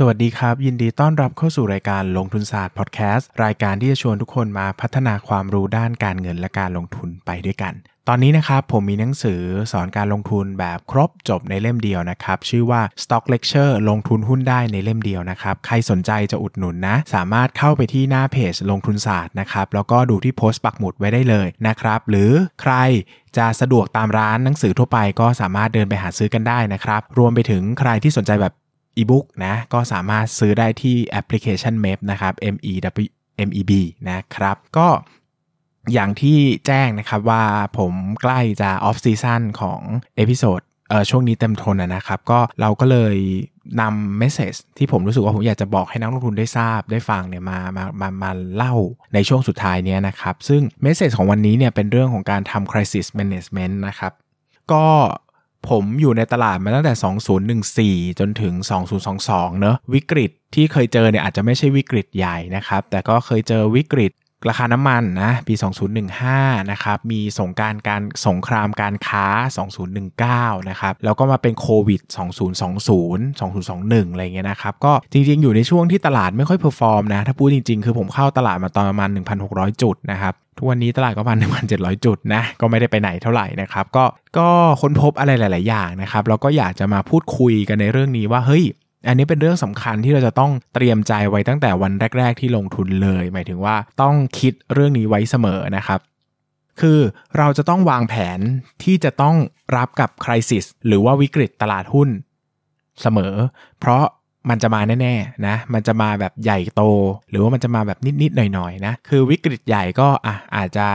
สวัสดีครับ ยินดีต้อนรับเข้าสู่รายการลงทุนศาสตร์พอดแคสต์รายการที่จะชวนทุกคนมาพัฒนาความรู้ด้านการเงินและการลงทุนไปด้วยกัน ตอนนี้นะครับผมมีหนังสือสอนการลงทุนแบบครบจบในเล่มเดียวนะครับ ชื่อว่า Stock Lecture ลงทุนหุ้นได้ในเล่มเดียวนะครับ ใครสนใจจะอุดหนุนนะ สามารถเข้าไปที่หน้าเพจลงทุนศาสตร์นะครับแล้วก็ดูที่โพสต์ปักหมุดไว้ได้เลยนะครับ หรือใครจะสะดวกตามร้านหนังสือทั่วไปก็สามารถเดินไปหาซื้อกันได้นะครับรวมไปถึงใครที่สนใจแบบ อีบุ๊กนะก็สามารถซื้อได้ที่แอปพลิเคชัน MEB นะครับ M E W M E B นะครับ ก็อย่างที่แจ้งนะครับว่าผมใกล้จะ off season ของ episode เอ่อช่วงนี้เต็มทนนะครับ ก็เราก็เลยนำ message ที่ผมรู้สึกว่าผมอยากจะบอกให้นักลงทุนได้ทราบได้ฟังเนี่ยมามามามาเล่าในช่วงสุดท้ายเนี้ยนะครับ ซึ่ง message ของวันนี้เนี่ยเป็นเรื่องของการทำ crisis management นะครับ ก็ ผมอยู่ในตลาดมาตั้งแต่ 2014 จนถึง 2022 เนอะวิกฤตที่เคยเจอเนี่ยอาจจะไม่ใช่วิกฤตใหญ่นะครับ แต่ก็เคยเจอวิกฤต ราคาน้ำมันนะปี 2015 นะครับมีสงการการสงครามการค้า 2019 นะครับแล้วก็มาเป็นโควิด 2020 2021 อะไรเงี้ยนะครับก็จริงๆ อยู่ในช่วงที่ตลาดไม่ค่อย perform นะถ้าพูดจริงๆ คือผมเข้าตลาดมาตอนประมาณ 1,600 จุดนะครับทุกวันนี้ตลาดก็ประมาณ1,700จุดนะ ก็ไม่ได้ไปไหนเท่าไหร่นะครับ ก็ก็ค้นพบอะไรหลาย ๆ อย่างนะครับ แล้วก็อยากจะมาพูดคุยกันในเรื่องนี้ว่า เฮ้ย อันนี้เป็นเรื่องสำคัญที่เราจะต้องเตรียมใจไว้ตั้งแต่วันแรก ๆ ที่ลงทุนเลย หมายถึงว่าต้องคิดเรื่องนี้ไว้เสมอนะครับ คือเราจะต้องวางแผนที่จะต้องรับกับคริสิสหรือว่าวิกฤตตลาดหุ้นเสมอ เพราะมันจะมาแน่ๆนะ มันจะมาแบบใหญ่โต หรือว่ามันจะมาแบบนิดๆหน่อยๆนะ คือวิกฤตใหญ่ก็อะอาจจะ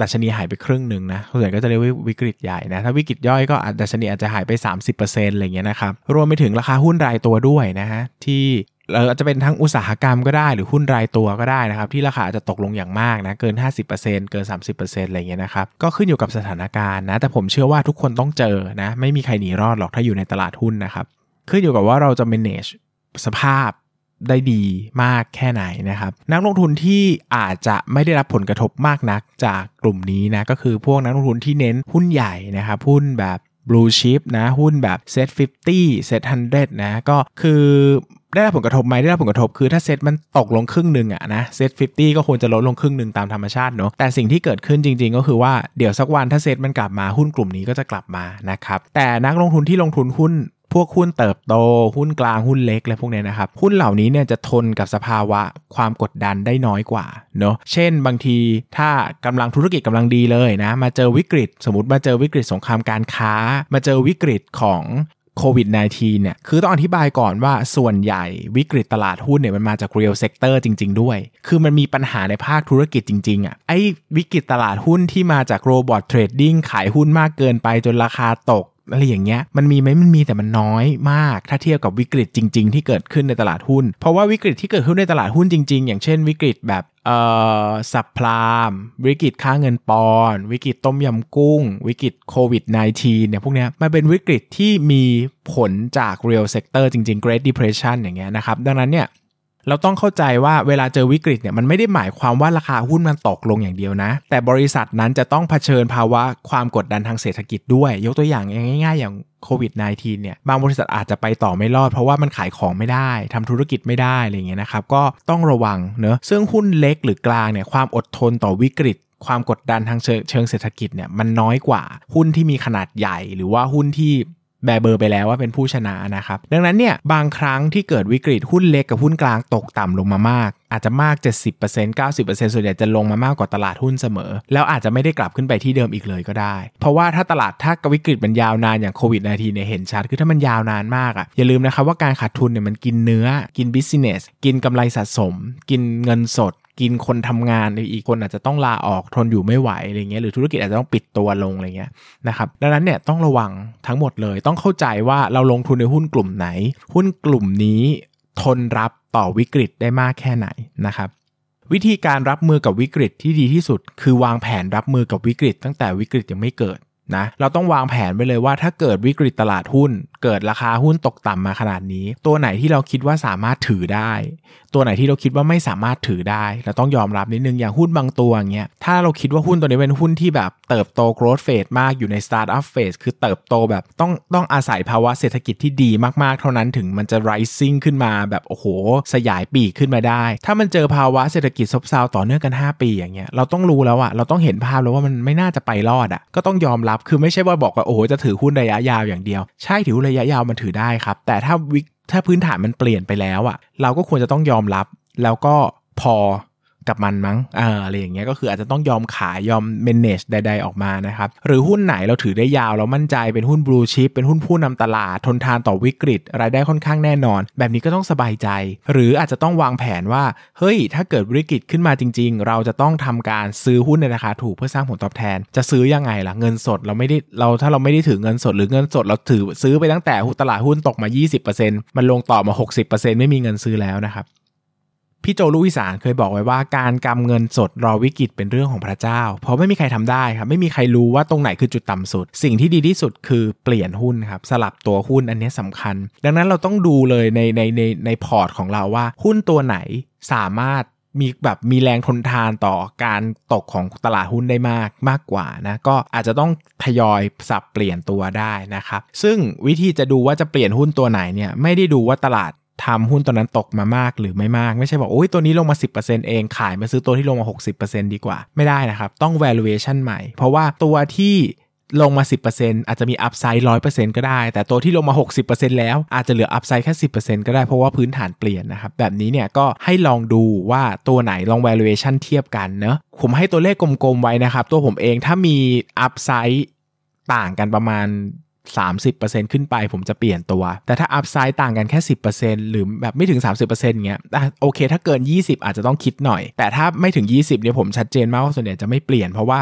ดัชนีหายไปครึ่งหนึ่งนะส่วนใหญ่ก็จะเรียกว่าวิกฤตใหญ่นะ ถ้าวิกฤตย่อยก็ดัชนีอาจจะหายไป 30%อะไรเงี้ยนะครับ รวมไปถึงราคาหุ้นรายตัวด้วยนะฮะที่เราจะเป็นทั้งอุตสาหกรรมก็ได้หรือหุ้นรายตัวก็ได้นะครับ ที่ราคาจะตกลงอย่างมากนะเกิน 50%เกิน 30%อะไรเงี้ยนะครับก็ขึ้นอยู่กับสถานการณ์นะ แต่ผมเชื่อว่าทุกคนต้องเจอนะ ไม่มีใครหนีรอดหรอกถ้าอยู่ในตลาดหุ้นนะครับขึ้นอยู่กับว่าเราจะ manage สภาพ ได้ดีมากแค่ไหนนะครับ นักลงทุนที่อาจจะไม่ได้รับผลกระทบมากนักจากกลุ่มนี้นะก็คือพวกนักลงทุนที่เน้นหุ้นใหญ่นะครับหุ้นแบบ blue chip นะหุ้นแบบ set 50 set 100 นะ ก็คือได้รับผลกระทบไหมได้รับผลกระทบคือถ้าเซ็ตมันตกลงครึ่งหนึ่งอะนะเซ็ต50 ก็ควรจะลดลงครึ่งหนึ่งตามธรรมชาติเนาะแต่สิ่งที่เกิดขึ้นจริง ๆ ก็คือว่าเดี๋ยวสักวันถ้าเซ็ตมันกลับมาหุ้นกลุ่มนี้ก็จะกลับมานะครับแต่นักลงทุนที่ลงทุนหุ้น พวกหุ้นเติบโต หุ้นกลางหุ้นเล็กอะไรพวกนี้นะครับ หุ้นเหล่านี้เนี่ยจะทนกับสภาวะความกดดันได้น้อยกว่าเนาะเช่นบางทีถ้ากำลังธุรกิจกำลังดีเลยนะ มาเจอวิกฤต สมมติมาเจอวิกฤตสงครามการค้า มาเจอวิกฤตของโควิด -19 เนี่ย คือต้องอธิบายก่อนว่าส่วนใหญ่วิกฤตตลาดหุ้นเนี่ยมันมาจาก real sector จริง ๆ ด้วย คือมันมีปัญหาในภาคธุรกิจจริง ๆอะ ไอ้วิกฤตตลาดหุ้นที่มาจาก robot trading ขายหุ้นมากเกินไปจนราคาตก อะไรอย่างเงี้ยมันมีไหมมันมีแต่มันน้อยมาก ถ้าเทียบกับวิกฤตจริง ๆ ที่เกิดขึ้นในตลาดหุ้น เพราะว่าวิกฤตที่เกิดขึ้นในตลาดหุ้นจริง ๆ อย่างเช่นวิกฤตแบบเอ่อ subprime วิกฤตค่าเงินปอนด์วิกฤตต้มยำกุ้ง วิกฤตโควิด -19 เนี่ยพวกเนี้ยมันเป็นวิกฤตที่มีผลจาก real sector จริง ๆ Great Depression อย่างเงี้ยนะครับ ดังนั้นเนี่ย เราต้องเข้าใจว่าเวลาเจอวิกฤตเนี่ยมันไม่ได้หมายความว่าราคาหุ้นมันตกลงอย่างเดียวนะ แต่บริษัทนั้นจะต้องเผชิญภาวะความกดดันทางเศรษฐกิจด้วย ยกตัวอย่างง่าย ๆ อย่างโควิด -19 เนี่ยบางบริษัทอาจจะไปต่อไม่รอด เพราะว่ามันขายของไม่ได้ทำธุรกิจไม่ได้อะไรเงี้ยนะครับก็ต้องระวังเนอะซึ่งหุ้นเล็กหรือกลางเนี่ยความอดทนต่อวิกฤตความกดดันทางเชิงเศรษฐกิจเนี่ยมันน้อยกว่าหุ้นที่มีขนาดใหญ่ หรือว่าหุ้นที่ แบเบอร์ไปแล้วว่าเป็นผู้ชนะนะครับ ดังนั้นเนี่ยบางครั้งที่เกิดวิกฤตหุ้นเล็กกับหุ้นกลางตกต่ำลงมามาก อาจจะมาก 70% 90%ส่วนใหญ่จะลงมามากกว่าตลาดหุ้นเสมอ แล้วอาจจะไม่ได้กลับขึ้นไปที่เดิมอีกเลยก็ได้ เพราะว่าถ้าตลาดถ้าวิกฤตมันยาวนานอย่างโควิด -19 เนี่ยเห็นชัด คือถ้ามันยาวนานมากอะอย่าลืมนะครับว่าการขาดทุนเนี่ยมันกินเนื้อ กิน business กินกำไรสะสม กินเงินสด กินคนทำงานอีกคนอาจจะต้องลาออกทนอยู่ไม่ไหวอะไรเงี้ยหรือธุรกิจอาจจะต้องปิดตัวลงอะไรเงี้ยนะครับดังนั้นเนี่ยต้องระวังทั้งหมดเลย ต้องเข้าใจว่าเราลงทุนในหุ้นกลุ่มไหน หุ้นกลุ่มนี้ทนรับต่อวิกฤตได้มากแค่ไหนนะครับวิธีการรับมือกับวิกฤตที่ดีที่สุด คือวางแผนรับมือกับวิกฤตตั้งแต่วิกฤตยังไม่เกิด นะเราต้องวางแผนไว้เลยว่าถ้าเกิดวิกฤตตลาดหุ้น เกิดราคาหุ้นตกต่ำมาขนาดนี้ ตัวไหนที่เราคิดว่าสามารถถือได้ ตัวไหนที่เราคิดว่าไม่สามารถถือได้ เราต้องยอมรับนิดนึงอย่างหุ้นบางตัวอย่างเงี้ยถ้าเราคิดว่าหุ้นตัวนี้เป็นหุ้นที่แบบเติบโต growth phase มากอยู่ใน startup phase คือเติบโตแบบต้องต้องอาศัยภาวะเศรษฐกิจที่ดีมากๆ เท่านั้นถึงมันจะ rising ขึ้นมาแบบโอ้โห สยายปีกขึ้นมาได้ ถ้ามันเจอภาวะเศรษฐกิจซบเซาต่อเนื่องกัน 5 ปีอย่างเงี้ยเราต้องรู้แล้วอะเราต้องเห็นภาพแล้วว่ามันไม่น่าจะไปรอดอะก็ต้องยอมรับคือไม่ใช่ว่าบอกว่าโอ้โหจะถือหุ้นระยะยาวอย่างเดียว ใช่ถือระยะยาวมันถือได้ครับ แต่ถ้าวิถ้าพื้นฐานมันเปลี่ยนไปแล้วอะเราก็ควรจะต้องยอมรับ แล้วก็พอ กับมันมั้งอ่าอะไรอย่างเงี้ยก็คืออาจจะต้องยอมขายยอม manage ใด ๆออกมานะครับ หรือหุ้นไหนเราถือได้ยาวเรามั่นใจเป็นหุ้น blue chip เป็นหุ้นผู้นำตลาดทนทานต่อวิกฤต รายได้ค่อนข้างแน่นอน แบบนี้ก็ต้องสบายใจ หรืออาจจะต้องวางแผนว่า เฮ้ย ถ้าเกิดวิกฤตขึ้นมาจริง ๆ เราจะต้องทำการซื้อหุ้นในราคาถูกเพื่อสร้างผลตอบแทน จะซื้อยังไงล่ะเงินสดเราไม่ได้เราถ้าเราไม่ได้ถือเงินสดหรือเงินสดเราถือซื้อไปตั้งแต่ตลาดหุ้นตกมา 20%มันลงต่อมา 60%ไม่มีเงินซื้อแล้วนะครับ พี่โจลูกอีสานเคยบอกไว้ว่าการกำเงินสดรอวิกฤตเป็นเรื่องของพระเจ้า เพราะไม่มีใครทำได้ครับ ไม่มีใครรู้ว่าตรงไหนคือจุดต่ำสุด สิ่งที่ดีที่สุดคือเปลี่ยนหุ้นครับ สลับตัวหุ้นอันนี้สำคัญ ดังนั้นเราต้องดูเลยในในในในพอร์ตของเราว่า หุ้นตัวไหนสามารถมีแบบมีแรงทนทานต่อการตกของตลาดหุ้นได้มากมากกว่านะก็อาจจะต้องทยอยสับเปลี่ยนตัวได้นะครับ ซึ่งวิธีจะดูว่าจะเปลี่ยนหุ้นตัวไหนเนี่ยไม่ได้ดูว่าตลาด ทำหุ้นตัวนั้นตกมามากหรือไม่มาก ไม่ใช่บอกโอ้ยตัวนี้ลงมา 10%เองขายมาซื้อตัวที่ลงมา 60%ดีกว่าไม่ได้นะครับ ต้อง valuation ใหม่ เพราะว่าตัวที่ลงมา 10%อาจจะมี upside 100%ก็ได้ แต่ตัวที่ลงมา 60%แล้วอาจจะเหลือ upside แค่ 10%ก็ได้เพราะว่าพื้นฐานเปลี่ยนนะครับ แบบนี้เนี่ยก็ให้ลองดูว่าตัวไหนลอง valuation เทียบกันเนะผมให้ตัวเลขกลมๆไว้นะครับ ตัวผมเองถ้ามี upside ต่างกันประมาณ 30%ขึ้นไปผมจะเปลี่ยนตัว แต่ถ้า upside ต่างกันแค่ 10%หรือแบบไม่ถึง 30%เงี้ยโอเค ถ้าเกิน 20 อาจจะต้องคิดหน่อย แต่ถ้าไม่ถึง 20เนี่ยผมชัดเจนมากว่าส่วนใหญ่จะไม่เปลี่ยนเพราะว่า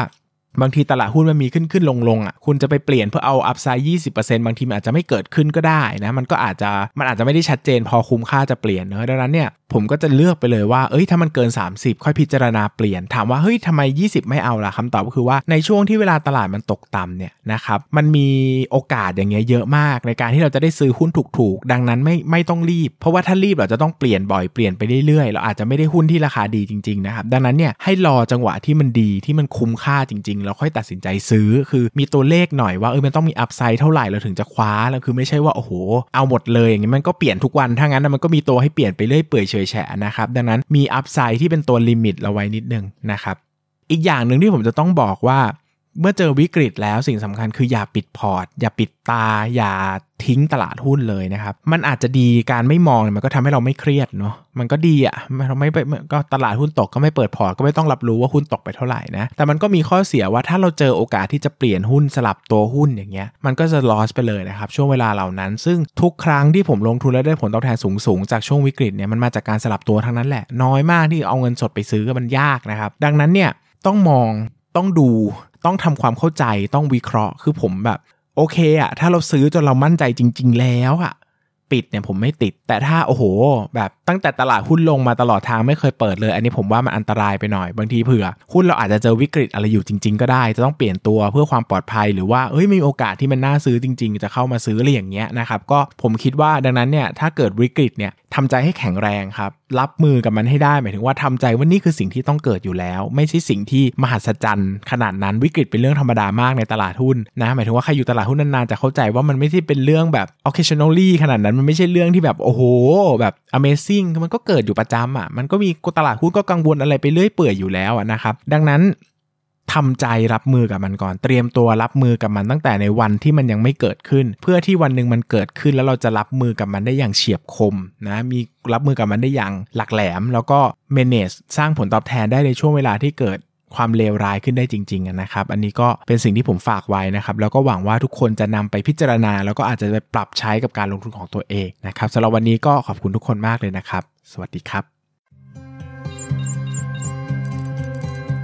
บางทีตลาดหุ้นมันมีขึ้นขึ้นลงลงอะคุณจะไปเปลี่ยนเพื่อเอา upside ยี่สิบเปอร์เซ็นต์บางทีมันอาจจะไม่เกิดขึ้นก็ได้นะมันก็อาจจะมันอาจจะไม่ได้ชัดเจนพอคุ้มค่าจะเปลี่ยนเนอะดังนั้นเนี่ยผมก็จะเลือกไปเลยว่าเอ้ยถ้ามันเกิน 30 ค่อยพิจารณาเปลี่ยน ถามว่าเฮ้ยทำไม 20 ไม่เอาล่ะคำตอบก็คือว่าในช่วงที่เวลาตลาดมันตกต่ำเนี่ยนะครับมันมีโอกาสอย่างเงี้ยเยอะมาก ในการที่เราจะได้ซื้อหุ้นถูกๆ ดังนั้นไม่ไม่ต้องรีบ เพราะว่าถ้ารีบเราจะต้องเปลี่ยนบ่อยเปลี่ยนไปเรื่อยๆเราอาจจะไม่ได้หุ้นที่ราคาดีจริงๆนะครับดังนั้นเนี่ยให้รอจังหวะที่มันดีที่มันคุ้มค่าจริงๆแล้วค่อยตัดสินใจซื้อ คือมีตัวเลขหน่อยว่าเออมันต้องมี upside เท่าไหร่เราถึงจะคว้าแล้วคือไม่ใช่ว่าโอ้โหเอาหมดเลยอย่างนี้มันก็เปลี่ยนทุกวันถ้างั้นมันก็มีตัวให้เปลี่ยนไปเรื่อยเปื่อยเฉยแฉะนะครับดังนั้นมี upside ที่เป็นตัว limit เราไว้นิดนึงนะครับอีกอย่างหนึ่งที่ผมจะต้องบอกว่า เมื่อเจอวิกฤตแล้วสิ่งสำคัญคืออย่าปิดพอร์ต อย่าปิดตา อย่าทิ้งตลาดหุ้นเลยนะครับ มันอาจจะดีการไม่มองมันก็ทำให้เราไม่เครียดเนาะมันก็ดีอะ่ะเราไม่ไปก็ตลาดหุ้นตกก็ไม่เปิดพอร์ตก็ไม่ต้องรับรู้ว่าหุ้นตกไปเท่าไหร่นะแต่มันก็มีข้อเสียว่าถ้าเราเจอโอกาสที่จะเปลี่ยนหุ้นสลับตัวหุ้นอย่างเงี้ยมันก็จะ loss ไปเลยนะครับช่วงเวลาเหล่านั้น ซึ่งทุกครั้งที่ผมลงทุนแล้วได้ผลตอบแทนสูงๆจากช่วงวิกฤตเนี่ยมันมาจากการสลับตัวทั้งนั้นแหละน้อยมากที่เอาเงินสดไปซื้อมันยากนะครับดังนั้นเนี่ยต้องมองต้องดู ต้องทำความเข้าใจต้องวิเคราะห์ คือผมแบบ โอเคอะถ้าเราซื้อจนเรามั่นใจจริง ๆ แล้วอะปิดเนี่ยผมไม่ติด แต่ถ้าโอ้โห แบบตั้งแต่ตลาดหุ้นลงมาตลอดทางไม่เคยเปิดเลย อันนี้ผมว่ามันอันตรายไปหน่อย บางทีเผื่อ หุ้นเราอาจจะเจอวิกฤตอะไรอยู่จริง ๆ ก็ได้ จะต้องเปลี่ยนตัวเพื่อความปลอดภัยหรือว่าเอ้ยมีโอกาสที่มันน่าซื้อจริง ๆ จะเข้ามาซื้ออะไรอย่างเงี้ยนะครับก็ผมคิดว่าดังนั้นเนี่ยถ้าเกิดวิกฤตเนี่ยทำใจให้แข็งแรงครับ รับมือกับมันให้ได้ หมายถึงว่าทำใจว่านี่คือสิ่งที่ต้องเกิดอยู่แล้ว ไม่ใช่สิ่งที่มหัศจรรย์ขนาดนั้นวิกฤตเป็นเรื่องธรรมดามากในตลาดหุ้นนะหมายถึงว่าใครอยู่ตลาดหุ้นนานๆจะเข้าใจว่ามันไม่ใช่เป็นเรื่องแบบ occasionally ขนาดนั้นมันไม่ใช่เรื่องที่แบบโอ้โหแบบ amazing มันก็เกิดอยู่ประจำอะมันก็มีตลาดหุ้นก็กังวลอะไรไปเรื่อยเปื่อยอยู่แล้วนะครับดังนั้น ทำใจรับมือกับมันก่อน เตรียมตัวรับมือกับมันตั้งแต่ในวันที่มันยังไม่เกิดขึ้น เพื่อที่วันหนึ่งมันเกิดขึ้นแล้วเราจะรับมือกับมันได้อย่างเฉียบคมนะมีรับมือกับมันได้อย่างหลักแหลม แล้วก็ manage สร้างผลตอบแทนได้ในช่วงเวลาที่เกิดความเลวร้ายขึ้นได้จริงๆนะครับ อันนี้ก็เป็นสิ่งที่ผมฝากไว้นะครับ แล้วก็หวังว่าทุกคนจะนำไปพิจารณา แล้วก็อาจจะไปปรับใช้กับการลงทุนของตัวเองนะครับสำหรับวันนี้ก็ขอบคุณทุกคนมากเลยนะครับ สวัสดีครับ